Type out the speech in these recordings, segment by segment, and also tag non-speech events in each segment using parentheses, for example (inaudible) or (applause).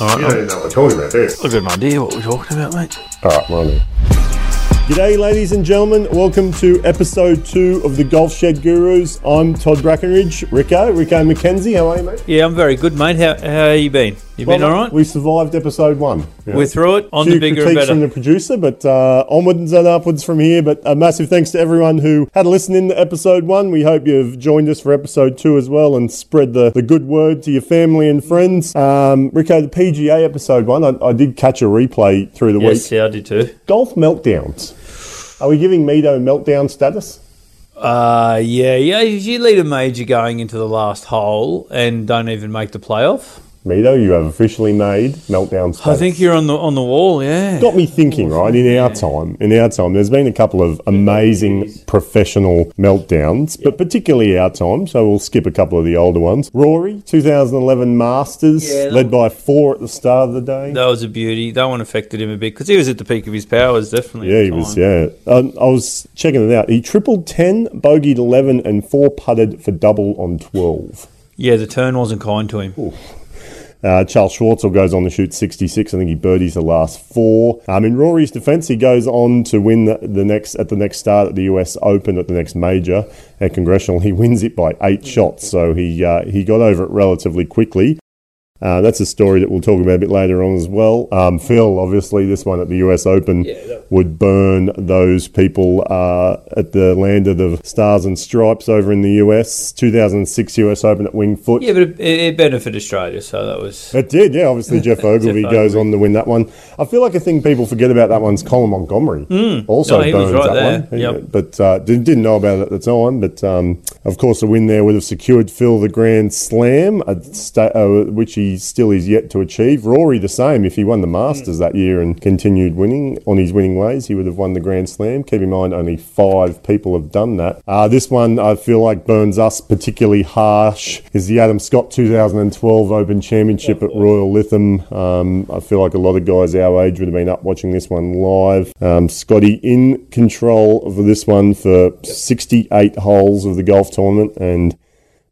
All right, You don't even know what we're talking about, do you? I've got an idea what we're talking about, mate. All right, right G'day, ladies and gentlemen. Welcome to episode two of the Golf Shed Gurus. I'm Todd Brackenridge. Rico, Rico McKenzie. How are you, mate? Yeah, I'm very good, mate. How how you been? You been all right? We survived episode one. Know, We're through it. On few the bigger critiques from the producer, but uh, onwards and upwards from here. But a massive thanks to everyone who had a listen in to episode one. We hope you've joined us for episode two as well and spread the, the good word to your family and friends. Um, Rico, the PGA episode one, I, I did catch a replay through the week. Yes, yeah, I did too. Golf meltdowns. Are we giving Mito meltdown status? Uh, yeah, yeah. If you lead a major going into the last hole and don't even make the playoff, Mito, you have officially made meltdown status. I think you're on the on the wall. Yeah. got me thinking, right? In our time, in our time, there's been a couple of amazing professional meltdowns, but particularly our time. So we'll skip a couple of the older ones. Rory, 2011 Masters, Yeah, that led by four at the start of the day. That was a beauty. That one affected him a bit because he was at the peak of his powers, definitely. Yeah, at he the was. time. Yeah, um, I was checking it out. He tripled 10, bogeyed 11, and four putted for double on 12. Yeah, the turn wasn't kind to him. Uh, Charles Schwartzel goes on to shoot 66. I think he birdies the last four. Um, in Rory's defence, he goes on to win the, the next at the next start at the US Open at the next major at Congressional. He wins it by eight shots, so he uh, he got over it relatively quickly. Uh, that's a story that we'll talk about a bit later on as well. Um, Phil, obviously, this one at the US Open would burn those people uh, at the land of the Stars and Stripes over in the US. 2006 US Open at Winged Foot. Yeah, but it, it benefited Australia, so that was. It did, yeah. Obviously, (laughs) Geoff Ogilvy goes on to win that one. I feel like a thing people forget about that one's Colin Montgomerie. Also No, he was burns right that there. one. Yep. But uh, didn't, didn't know about it at the time. But um, of course, a win there would have secured Phil the Grand Slam, sta- uh, which he still is yet to achieve. Rory the same. If he won the Masters that year and continued winning on his winning ways, he would have won the Grand Slam. Keep in mind, only five people have done that. Uh, this one, I feel like burns us particularly harsh. Is the Adam Scott 2012 Open Championship at Royal Lytham. Um, I feel like a lot of guys our age would have been up watching this one live. Um, Scotty in control of this one for 68 holes of the golf tournament and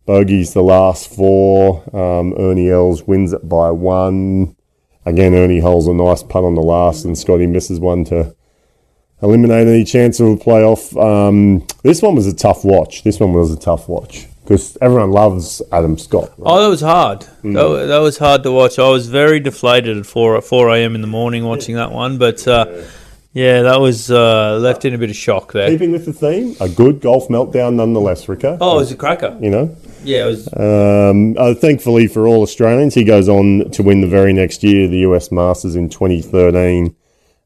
bogeys the last four. Um, Ernie Els wins it by one. Again, Ernie holds a nice putt on the last, and Scotty misses one to eliminate any chance of a playoff. Um, this one was a tough watch. This one was a tough watch because everyone loves Adam Scott. right? Oh, that was hard. Mm. That, that was hard to watch. I was very deflated at four four a.m. in the morning watching that one, but uh, yeah, that was uh, left in a bit of shock there. Keeping with the theme, a good golf meltdown nonetheless, Rico. Oh, it was a cracker. You know, Yeah, it was. um, uh, thankfully for all Australians, he goes on to win the very next year, the US Masters in 2013.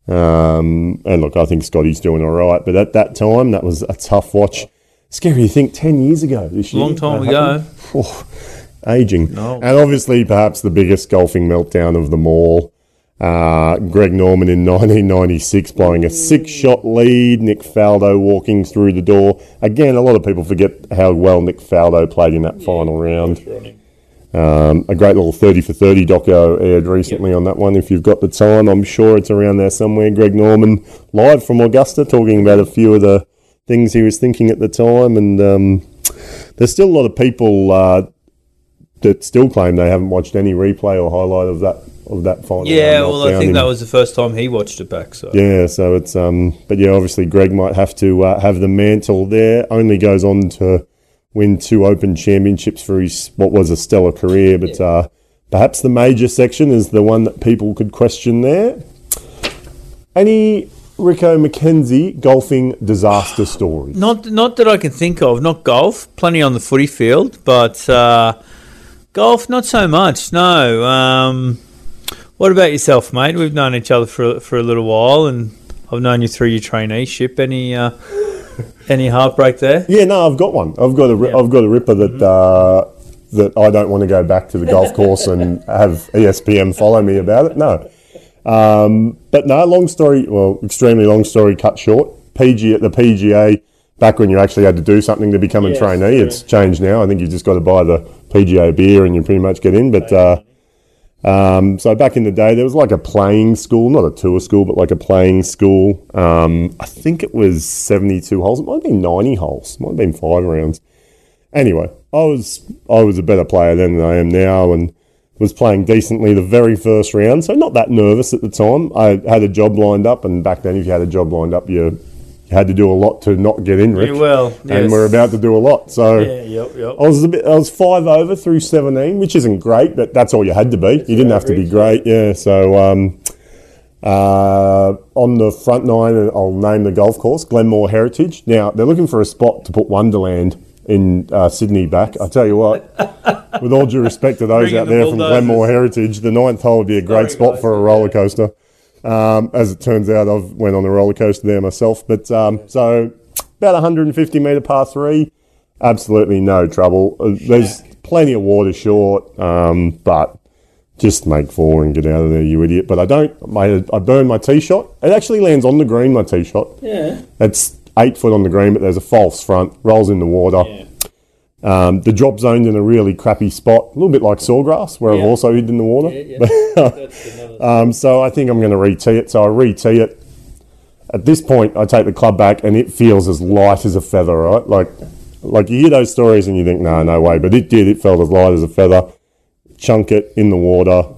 Um, and look, I think Scotty's doing all right, but at that time, that was a tough watch. Scary to think 10 years ago this year. Long time ago. Oh, aging. No. And obviously, perhaps the biggest golfing meltdown of them all. Uh, Greg Norman in (laughs) 1996 blowing a six shot lead. Nick Faldo walking through the door. Again, a lot of people forget how well Nick Faldo played in that final round. Um, a great little 30 for 30 doco aired recently on that one. If you've got the time, I'm sure it's around there somewhere. Greg Norman live from Augusta talking about a few of the things he was thinking at the time. And um, there's still a lot of people uh, that still claim they haven't watched any replay or highlight of that of that final. Yeah, well, I think in- that was the first time he watched it back. So yeah, so it's um, but yeah, obviously Greg might have to uh, have the mantle there. Only goes on to win two Open Championships for his what was a stellar career, but uh, perhaps the major section is the one that people could question there. Any Rico McKenzie golfing disaster (sighs) story? not not that I can think of. Not golf. Plenty on the footy field, but uh, golf not so much. No. Um, what about yourself, mate? We've known each other for for a little while, and I've known you through your traineeship. Any uh, any heartbreak there? Yeah, no, I've got one. I've got a, Yeah. have got a ripper that uh, that I don't want to go back to the golf course and have ESPN follow me about it. No, um, but no. Long story, well, extremely long story cut short. PG at the PGA. Back when you actually had to do something to become a Yes, trainee, it's changed now. I think you've just got to buy the PGA beer and you pretty much get in. But uh, um, so back in the day, there was like a playing school, not a tour school, but like a playing school. Um, I think it was 72 holes. It might have been 90 holes. It might have been five rounds. Anyway, I was I was a better player then than I am now, and was playing decently the very first round, so not that nervous at the time. I had a job lined up, and back then, if you had a job lined up, you, had to do a lot to not get in, Rick. You will, and we're about to do a lot. So Yeah, yep, yep. I was a bit. I was five over through seventeen, which isn't great, but that's all you had to be. you didn't have to be great, yeah. So um, uh, on the front nine, I'll name the golf course Glenmore Heritage. Now they're looking for a spot to put Wonderland in uh, Sydney back. I tell you what, (laughs) with all due respect to those out the there from. Glenmore Heritage, the ninth hole would be a great Sorry, spot guys, for a roller coaster. Um, as it turns out, I've went on a roller coaster there myself. But um, so about 150 metre par three, absolutely no trouble. Uh, there's plenty of water short, um, but just make four and get out of there, you idiot. But I don't. My, I burn my tee shot. It actually lands on the green. My tee shot. Yeah. It's eight foot on the green, but there's a false front. Rolls in the water. Yeah. Um, the drop zone's in a really crappy spot, a little bit like Sawgrass, where I've also hid in the water. Yeah, yeah. Um, so I think I'm going to re-tee it. So I re-tee it. At this point, I take the club back, and it feels as light as a feather. Right, like, like you hear those stories, and you think, no, no way. But it did. It felt as light as a feather. Chunk it in the water.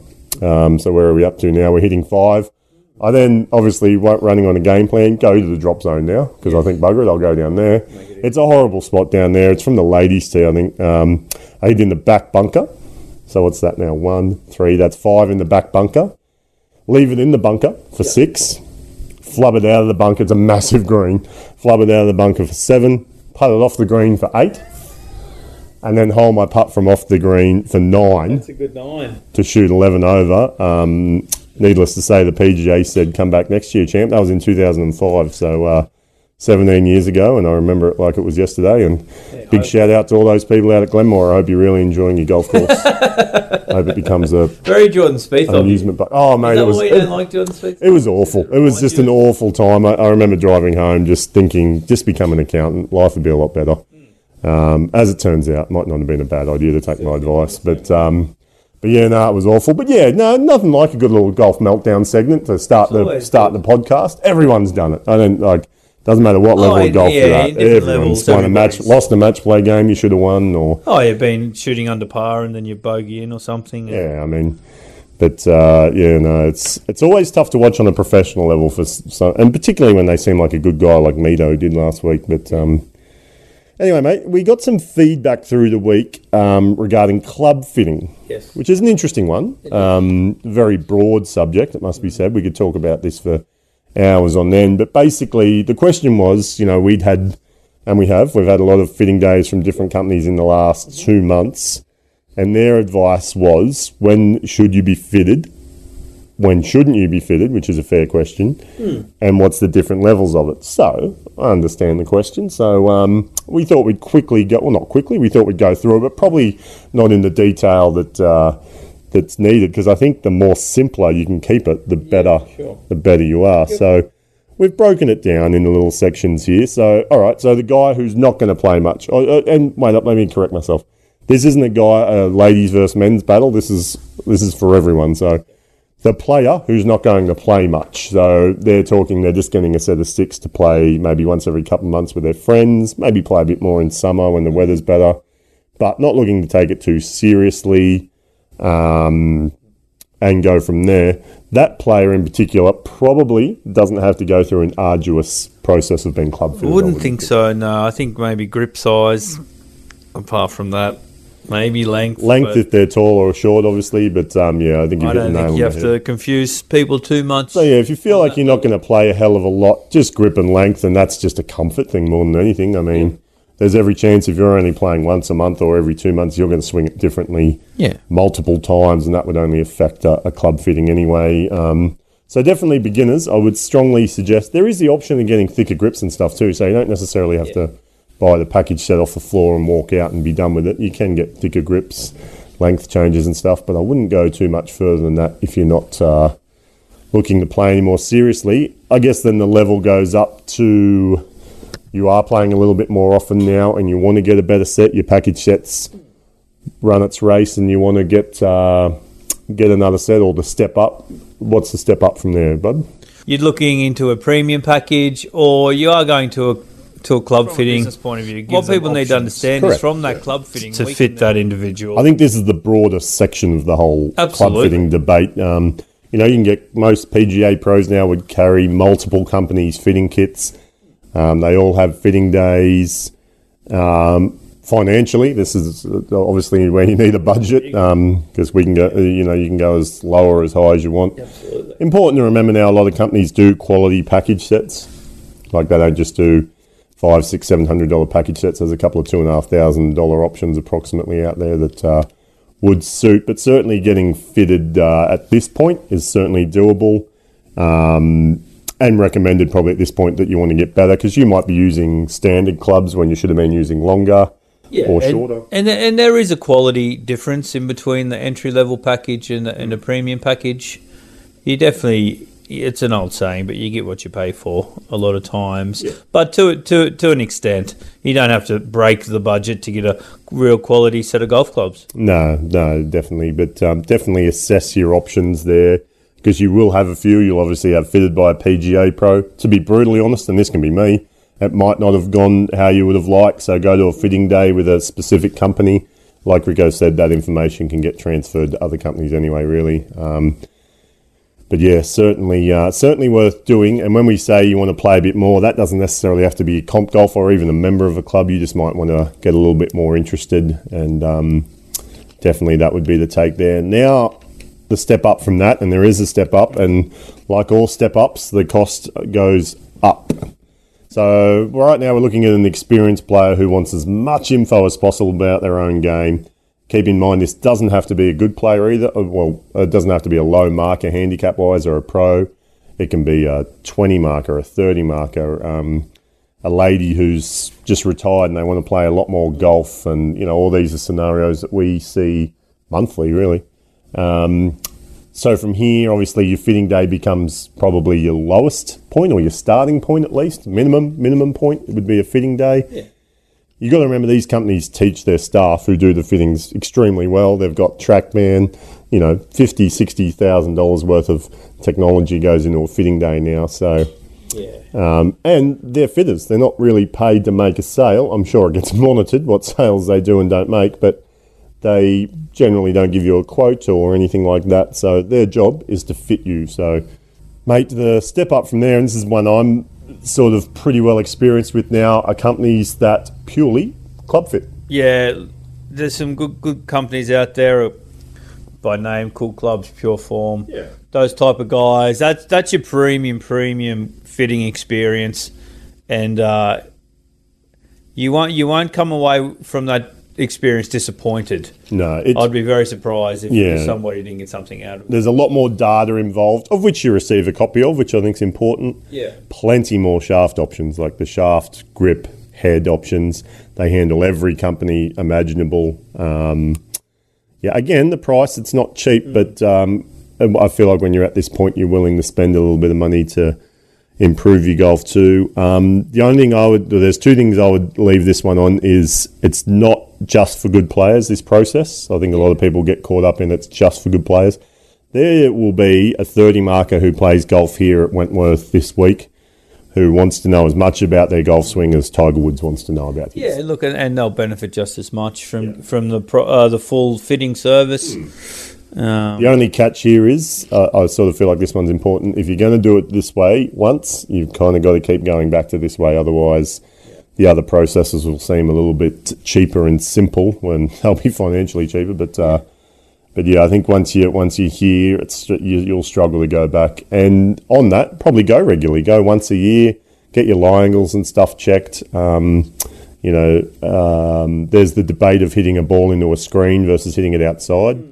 Um, so where are we up to now? We're hitting five. I then obviously won't running on a game plan. Go to the drop zone now because I think bugger it. I'll go down there. It's a horrible spot down there. It's from the ladies' tee. I think um, I hit in the back bunker. So what's that now? One, three. That's five in the back bunker. Leave it in the bunker for six. Flub it out of the bunker. It's a massive green. Flub it out of the bunker for seven. Putt it off the green for eight. And then hole my putt from off the green for nine That's a good nine. to shoot 11 over. Um, needless to say, the PGA said, come back next year, champ. That was in 2005, so uh, 17 years ago, and I remember it like it was yesterday. And big shout out to all those people out at Glenmore. I hope you're really enjoying your golf course. (laughs) I hope it becomes a Very Jordan Spieth amusement. But oh, mate, it was it, like Jordan Spieth? it was awful. It was just an awful time. I, I remember driving home, just thinking, just become an accountant. Life would be a lot better. Um, as it turns out, might not have been a bad idea to take my advice, but um, but yeah, no, it was awful. But yeah, no, nothing like a good little golf meltdown segment to start the start the podcast. Everyone's done it. I don't like. Doesn't matter what level Oh, of golf yeah, you're at. Everyone's levels, won a match, lost a match play game you should have won, or Oh, you've been shooting under par and then you bogey in or something. yeah, I mean, but uh, yeah, no, it's it's always tough to watch on a professional level for s- so, and particularly when they seem like a good guy like Mito did last week. But um, anyway, mate, we got some feedback through the week um, regarding club fitting, Yes. which is an interesting one. Um, very broad subject, it must be said. We could talk about this for hours on end, but basically the question was, you know, we'd had. And we have. We've had a lot of fitting days from different companies in the last two months. And their advice was when should you be fitted? When shouldn't you be fitted? Which is a fair question. And what's the different levels of it? So I understand the question. So um, we thought we'd quickly go, well, not quickly, we thought we'd go through it, but probably not in the detail that. Uh, that's needed because I think the more simpler you can keep it, the better, sure. the better you are. So we've broken it down into little sections here. So all right, so the guy who's not going to play much, oh, and wait up, let me correct myself. This isn't a guy a ladies versus men's battle. This is this is for everyone. So the player who's not going to play much. So they're talking they're just getting a set of sticks to play maybe once every couple of months with their friends, maybe play a bit more in summer when the weather's better, but not looking to take it too seriously um, and go from there. That player in particular probably doesn't have to go through an arduous process of being club I wouldn't think so, no. I think maybe grip size, apart from that, maybe length. Length if they're tall or short, obviously, but um, yeah, I think you I don't think you have to confuse people too much. So yeah, if you feel like you're not going to play a hell of a lot, just grip and length, and that's just a comfort thing more than anything. I mean, there's every chance if you're only playing once a month or every two months, you're going to swing it differently Yeah. multiple times, and that would only affect a, a club fitting anyway. Um, so definitely beginners, I would strongly suggest there is the option of getting thicker grips and stuff too. So you don't necessarily have to buy the package set off the floor and walk out and be done with it. You can get thicker grips, length changes and stuff, but I wouldn't go too much further than that if you're not uh, looking to play any more seriously. I guess then the level goes up to you are playing a little bit more often now and you want to get a better set. Your package sets run its race and you want to get uh, get another set or to step up. What's the step up from there, bud? You're looking into a premium package, or you are going to a to a club From a fitting. business point of view, it what gives them people need to understand Correct. is from that club fitting to fit that individual. I think this is the broader section of the whole club fitting debate. Um, you know, you can get most PGA pros now would carry multiple companies' fitting kits. Um, they all have fitting days. Um, financially, this is uh, obviously where you need a budget because we can go. You know, you can go as low or as high as you want. Absolutely. Important to remember now, a lot of companies do quality package sets. Like they don't just do five, six, seven hundred dollar package sets. There's a couple of two and a half thousand dollar options approximately out there that uh, would suit. But certainly getting fitted uh, at this point is certainly doable. Um, and recommended probably at this point that you want to get better because you might be using standard clubs when you should have been using longer or and, shorter. And and there is a quality difference in between the entry level package and the, and the premium package. You definitely, it's an old saying, but you get what you pay for a lot of times. But to to to an extent, you don't have to break the budget to get a real quality set of golf clubs. No, no, definitely. But um, definitely assess your options there because you will have a few. You'll obviously have fitted by a PGA pro. To be brutally honest, and this can be me, it might not have gone how you would have liked. So go to a fitting day with a specific company. Like Rico said, that information can get transferred to other companies anyway, really. Um, but yeah, certainly, uh, certainly worth doing. And when we say you want to play a bit more, that doesn't necessarily have to be comp golf or even a member of a club. You just might want to get a little bit more interested, and um, definitely that would be the take there. Now, the step up from that, and there is a step up, and like all step ups, the cost goes up. So right now we're looking at an experienced player who wants as much info as possible about their own game. Keep in mind this doesn't have to be a good player either. Uh, Well, it doesn't have to be a low marker handicap wise or a pro. It can be a 20 marker, a 30 marker, um, a lady who's just retired and they want to play a lot more golf, and you know all these are scenarios that we see monthly, really. Um, so from here, obviously, your fitting day becomes probably your lowest point or your starting point at least. Minimum minimum point it would be a fitting day. Yeah. You got to remember these companies teach their staff who do the fittings extremely well. They've got TrackMan, you know, fifty, sixty thousand dollars worth of technology goes into a fitting day now. So Yeah. um, and they're fitters. They're not really paid to make a sale. I'm sure it gets (laughs) monitored what sales they do and don't make, but they generally don't give you a quote or anything like that. So their job is to fit you. So, mate, the step up from there, and this is one I'm sort of pretty well experienced with now, are companies that purely club fit. Yeah, there's some good good companies out there uh, by name, Cool Clubs, Pure Form. Yeah. Those type of guys. That's that's your premium premium fitting experience, and uh, you won't you won't come away from that experience disappointed. No, it's, I'd be very surprised if Yeah. somebody didn't get something out of it. there's a lot more data involved, of which you receive a copy of, which I think is important. Yeah. plenty more shaft options like the shaft grip head options they handle every company imaginable um, yeah again the price it's not cheap but um, i feel like when you're at this point you're willing to spend a little bit of money to improve your golf too um, the only thing i would there's two things i would leave this one on is it's not just for good players this process i think a lot of people get caught up in it's just for good players there will be a 30 marker who plays golf here at Wentworth this week who wants to know as much about their golf swing as Tiger Woods wants to know about his. Yeah, look, and, and they'll benefit just as much from from the pro, uh, the full fitting service. Um, The only catch here is uh, I sort of feel like this one's important. If you're going to do it this way once, you've kind of got to keep going back to this way. Otherwise, the other processes will seem a little bit cheaper and simple when (laughs) they'll be financially cheaper. But uh, but yeah, I think once you once you're here, it's you, you'll struggle to go back. And on that, probably go regularly. Go once a year. Get your lie angles and stuff checked. Um, you know, um, there's the debate of hitting a ball into a screen versus hitting it outside.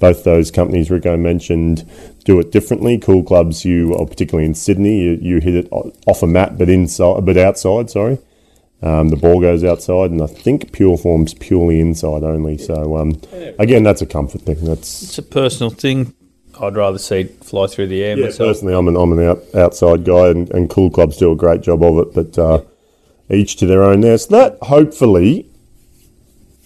Both those companies Rico mentioned do it differently. Cool clubs, you, particularly in Sydney, you, you hit it off a mat, but inside, but outside. Sorry, um, the ball goes outside, and I think Pure Form's purely inside only. So um, again, that's a comfort thing. That's it's a personal thing. I'd rather see it fly through the air yeah, myself. personally, I'm an I'm an out, outside guy, and, and cool clubs do a great job of it. But uh, each to their own. There, so that hopefully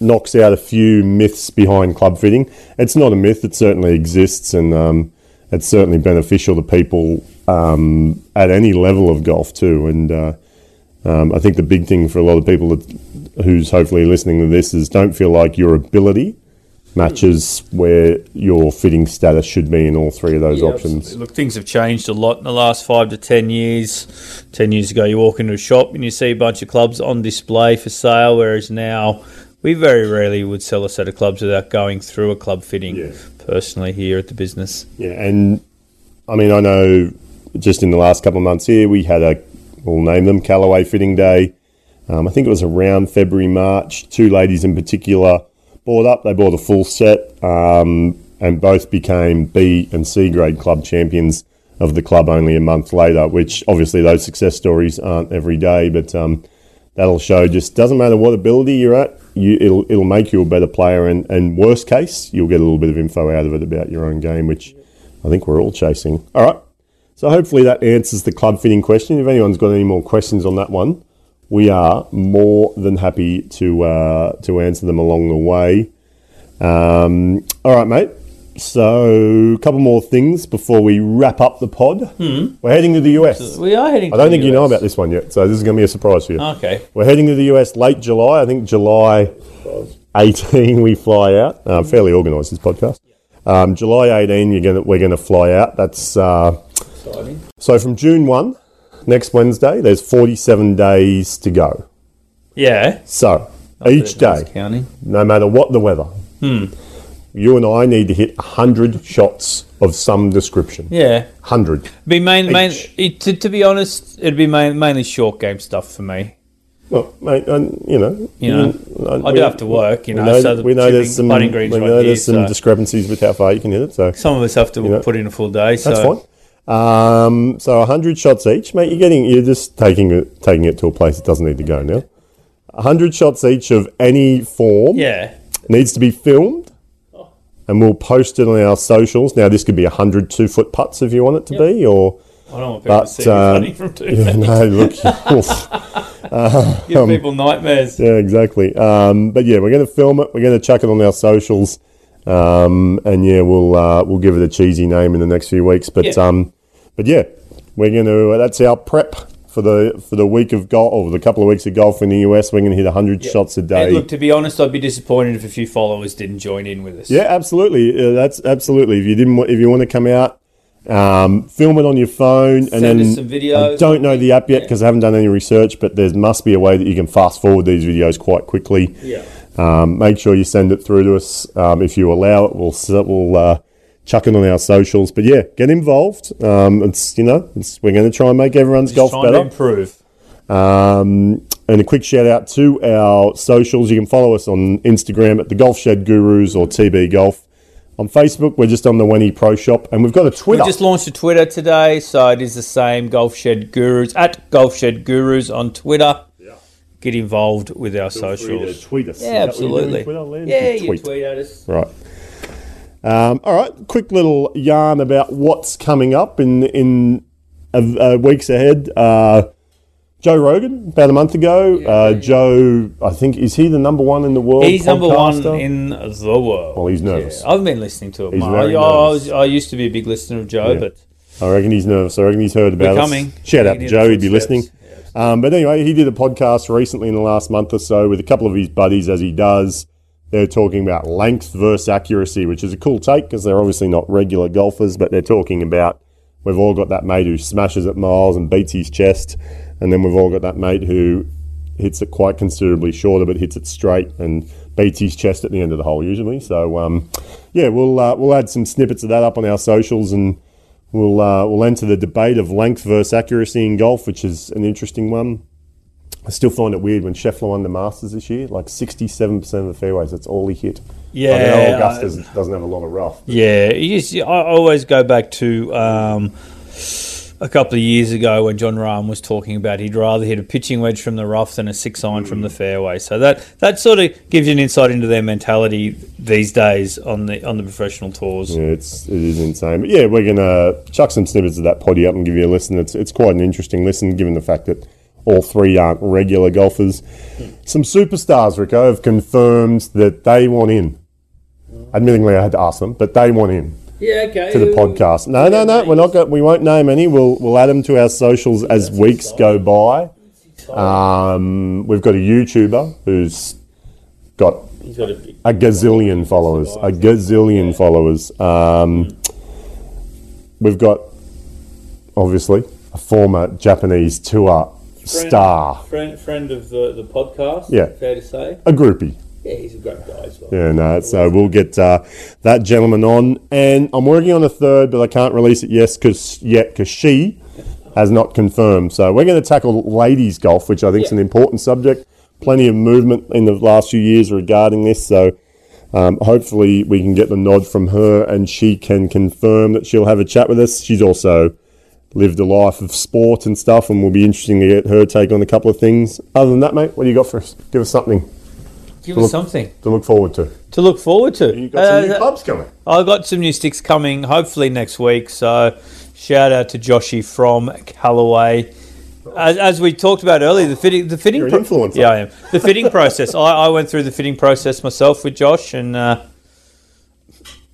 knocks out a few myths behind club fitting. It's not a myth; it certainly exists, and um, it's certainly beneficial to people um, at any level of golf too. And uh, Um, I think the big thing for a lot of people that, who's hopefully listening to this is don't feel like your ability matches where your fitting status should be in all three of those Yeah, options. absolutely. Look, things have changed a lot in the last five to ten years. Ten years ago, you walk into a shop and you see a bunch of clubs on display for sale, whereas now we very rarely would sell a set of clubs without going through a club fitting. Yeah. Personally, here at the business, Yeah, and I mean, I know just in the last couple of months here, we had a, we'll name them Callaway Fitting Day. Um, I think it was around February, March. Two ladies in particular bought up. They bought a full set um, and both became B and C grade club champions of the club only a month later, which obviously those success stories aren't every day, but um, that'll show just doesn't matter what ability you're at, you, it'll, it'll make you a better player. And, and worst case, you'll get a little bit of info out of it about your own game, which I think we're all chasing. All right. So hopefully that answers the club fitting question. If anyone's got any more questions on that one, we are more than happy to uh, to answer them along the way. Um, all right, mate. So a couple more things before we wrap up the pod. We're heading to the US. we are heading. I don't think you know about this one yet, so this is going to be a surprise for you. Okay. We're heading to the US late July. I think July 18 we fly out. Uh, fairly organised this podcast. Um, July 18 you're gonna, we're going to fly out. That's uh, so from June 1 next Wednesday. There's 47 days to go. Yeah. So each day, counting. no matter what the weather, hmm. you and I need to hit 100 shots of some description. Yeah. 100. Be main, main it, to, to be honest, it'd be main, mainly short game stuff for me. Well, mate, and, you know, You know, I do have to work, you we know, so the we know there's some, we right know here, some so- discrepancies with how far you can hit it. So Some of us have to know, put in a full day. So That's fine. Um, so 100 shots each, mate. You're getting, you're just taking it, taking it to a place it doesn't need to go now. 100 shots each of any form Yeah. needs to be filmed, and we'll post it on our socials. Now, this could be 100 two foot putts if you want it to be, or I don't want people But, to see me um, putting from two yeah, no, look, (laughs) (laughs) oof. Give people nightmares. yeah, exactly. Um, but yeah, we're going to film it. We're going to chuck it on our socials, um, and yeah, we'll uh, we'll give it a cheesy name in the next few weeks. But Yeah. um, but yeah, we're going to. That's our prep for the for the week of golf or the couple of weeks of golf in the US. We're going to hit hundred shots a day. And look, to be honest, I'd be disappointed if a few followers didn't join in with us. Yeah, absolutely. Uh, that's absolutely. If you didn't, if you want to come out, um, film it on your phone, and then. Send us some videos. I don't know the app yet because I haven't done any research, but there must be a way that you can fast forward these videos quite quickly. Yeah. Um, make sure you send it through to us. Um, if you allow it, we'll we'll uh, chuck it on our socials. But yeah, get involved. Um, it's you know, it's, we're going to try and make everyone's golf Trying to better. improve. Um, and a quick shout out to our socials. You can follow us on Instagram at the Golf Shed Gurus or TB Golf. On Facebook, we're just on the Wenny Pro Shop, and we've got a We Twitter. just launched a Twitter today, so it is the same Golf Shed Gurus at Golf Shed Gurus on Twitter. Yeah. Get involved with our socials. tweet us. Yeah, that what you're doing, absolutely. Twitter, Yeah, you tweet. tweet at us. Right. Um, all right. Quick little yarn about what's coming up in in uh, uh, weeks ahead. Uh, Joe Rogan, about a month ago. uh, Joe, I think, is he the number one in the world? He's number one in the world. Well, he's nervous. Yeah, I've been listening to him. I, I, was, I used to be a big listener of Joe, Yeah. but I reckon he's nervous. I reckon he's heard about it. coming. Shout out to Joe. He'd be listening. Um, but anyway, he did a podcast recently in the last month or so with a couple of his buddies, as he does. They're talking about length versus accuracy, which is a cool take because they're obviously not regular golfers, but they're talking about we've all got that mate who smashes at miles and beats his chest, and then we've all got that mate who hits it quite considerably shorter but hits it straight and beats his chest at the end of the hole usually. So um, yeah, we'll uh, we'll add some snippets of that up on our socials and we'll uh, we'll enter the debate of length versus accuracy in golf, which is an interesting one. I still find it weird when Scheffler won the Masters this year, like sixty-seven percent of the fairways. That's all he hit. Yeah, I know Augusta doesn't have a lot of rough. Yeah, I always go back to um, a couple of years ago when Jon Rahm was talking about he'd rather hit a pitching wedge from the rough than a six iron from the fairway. So that that sort of gives you an insight into their mentality these days on the on the professional tours. Yeah, it's it is insane. But yeah, we're gonna chuck some snippets of that potty up and give you a listen. It's it's quite an interesting listen, given the fact that all three aren't regular golfers. Some superstars, Rico, have confirmed that they want in. Admittingly, I had to ask them, but they want in Yeah, okay. to the podcast. No, no, no, we're not. Go, we won't name any. We'll we'll add them to our socials as weeks go by. Um, we've got a YouTuber who's got He's got a big. a gazillion followers. A gazillion followers. Um, we've got obviously a former Japanese tour star, Friend, friend of the, the podcast. Yeah. Fair to say. a groupie. Yeah, he's a great guy as well. Yeah, no. So we'll get uh, that gentleman on, and I'm working on a third, but I can't release it yes, cause, yet because she has not confirmed. So we're going to tackle ladies golf, which I think is an important subject. Plenty of movement in the last few years regarding this, so um, hopefully we can get the nod from her, and she can confirm that she'll have a chat with us. She's also lived a life of sport and stuff, and will be interesting to get her take on a couple of things. Other than that, mate, what do you got for us? Give us something Give us something to look forward to. to look forward to. You've got some Uh, new clubs coming. I've got some new sticks coming, hopefully next week. So, shout out to Joshy from Callaway. As, as we talked about earlier, the fitting, the fitting, You're an influencer. yeah, I am. The fitting process. I, I went through the fitting process myself with Josh, and uh,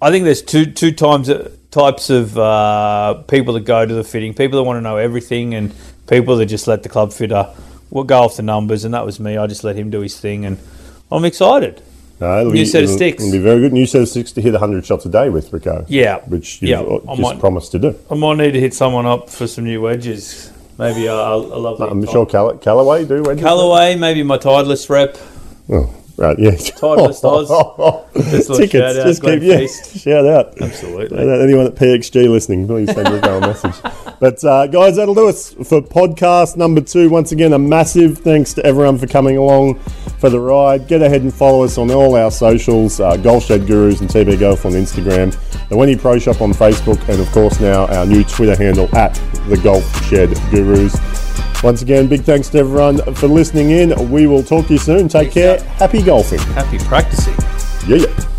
I think there's two two times uh, types of uh, people that go to the fitting. People that want to know everything, and people that just let the club fitter we'll go off the numbers. And that was me. I just let him do his thing, and I'm excited. No, New be, set of sticks. It'll be very good. New set of sticks to hit 100 shots a day with, Rico. Yeah, Which you've Yeah, I just might- promised to do. I might need to hit someone up for some new wedges. Maybe a, a lovely I'm sure Call- Callaway do wedges. Callaway, maybe my Titleist rep. Oh, right, yeah. Titleist Oz. (laughs) Just a little Tickets, shout out, just keep, yeah, Feast. shout out. Absolutely. Shout out Anyone at PXG listening, please send Rico a message. But uh, guys, that'll do us for podcast number two. Once again, a massive thanks to everyone for coming along for the ride. Get ahead and follow us on all our socials, uh, Golf Shed Gurus and TB Golf on Instagram, the Wendy Pro Shop on Facebook, and of course now our new Twitter handle at the Golf Shed Gurus. Once again, big thanks to everyone for listening in. We will talk to you soon. Take Peace care. out. Happy golfing. Happy practicing. Yeah, yeah.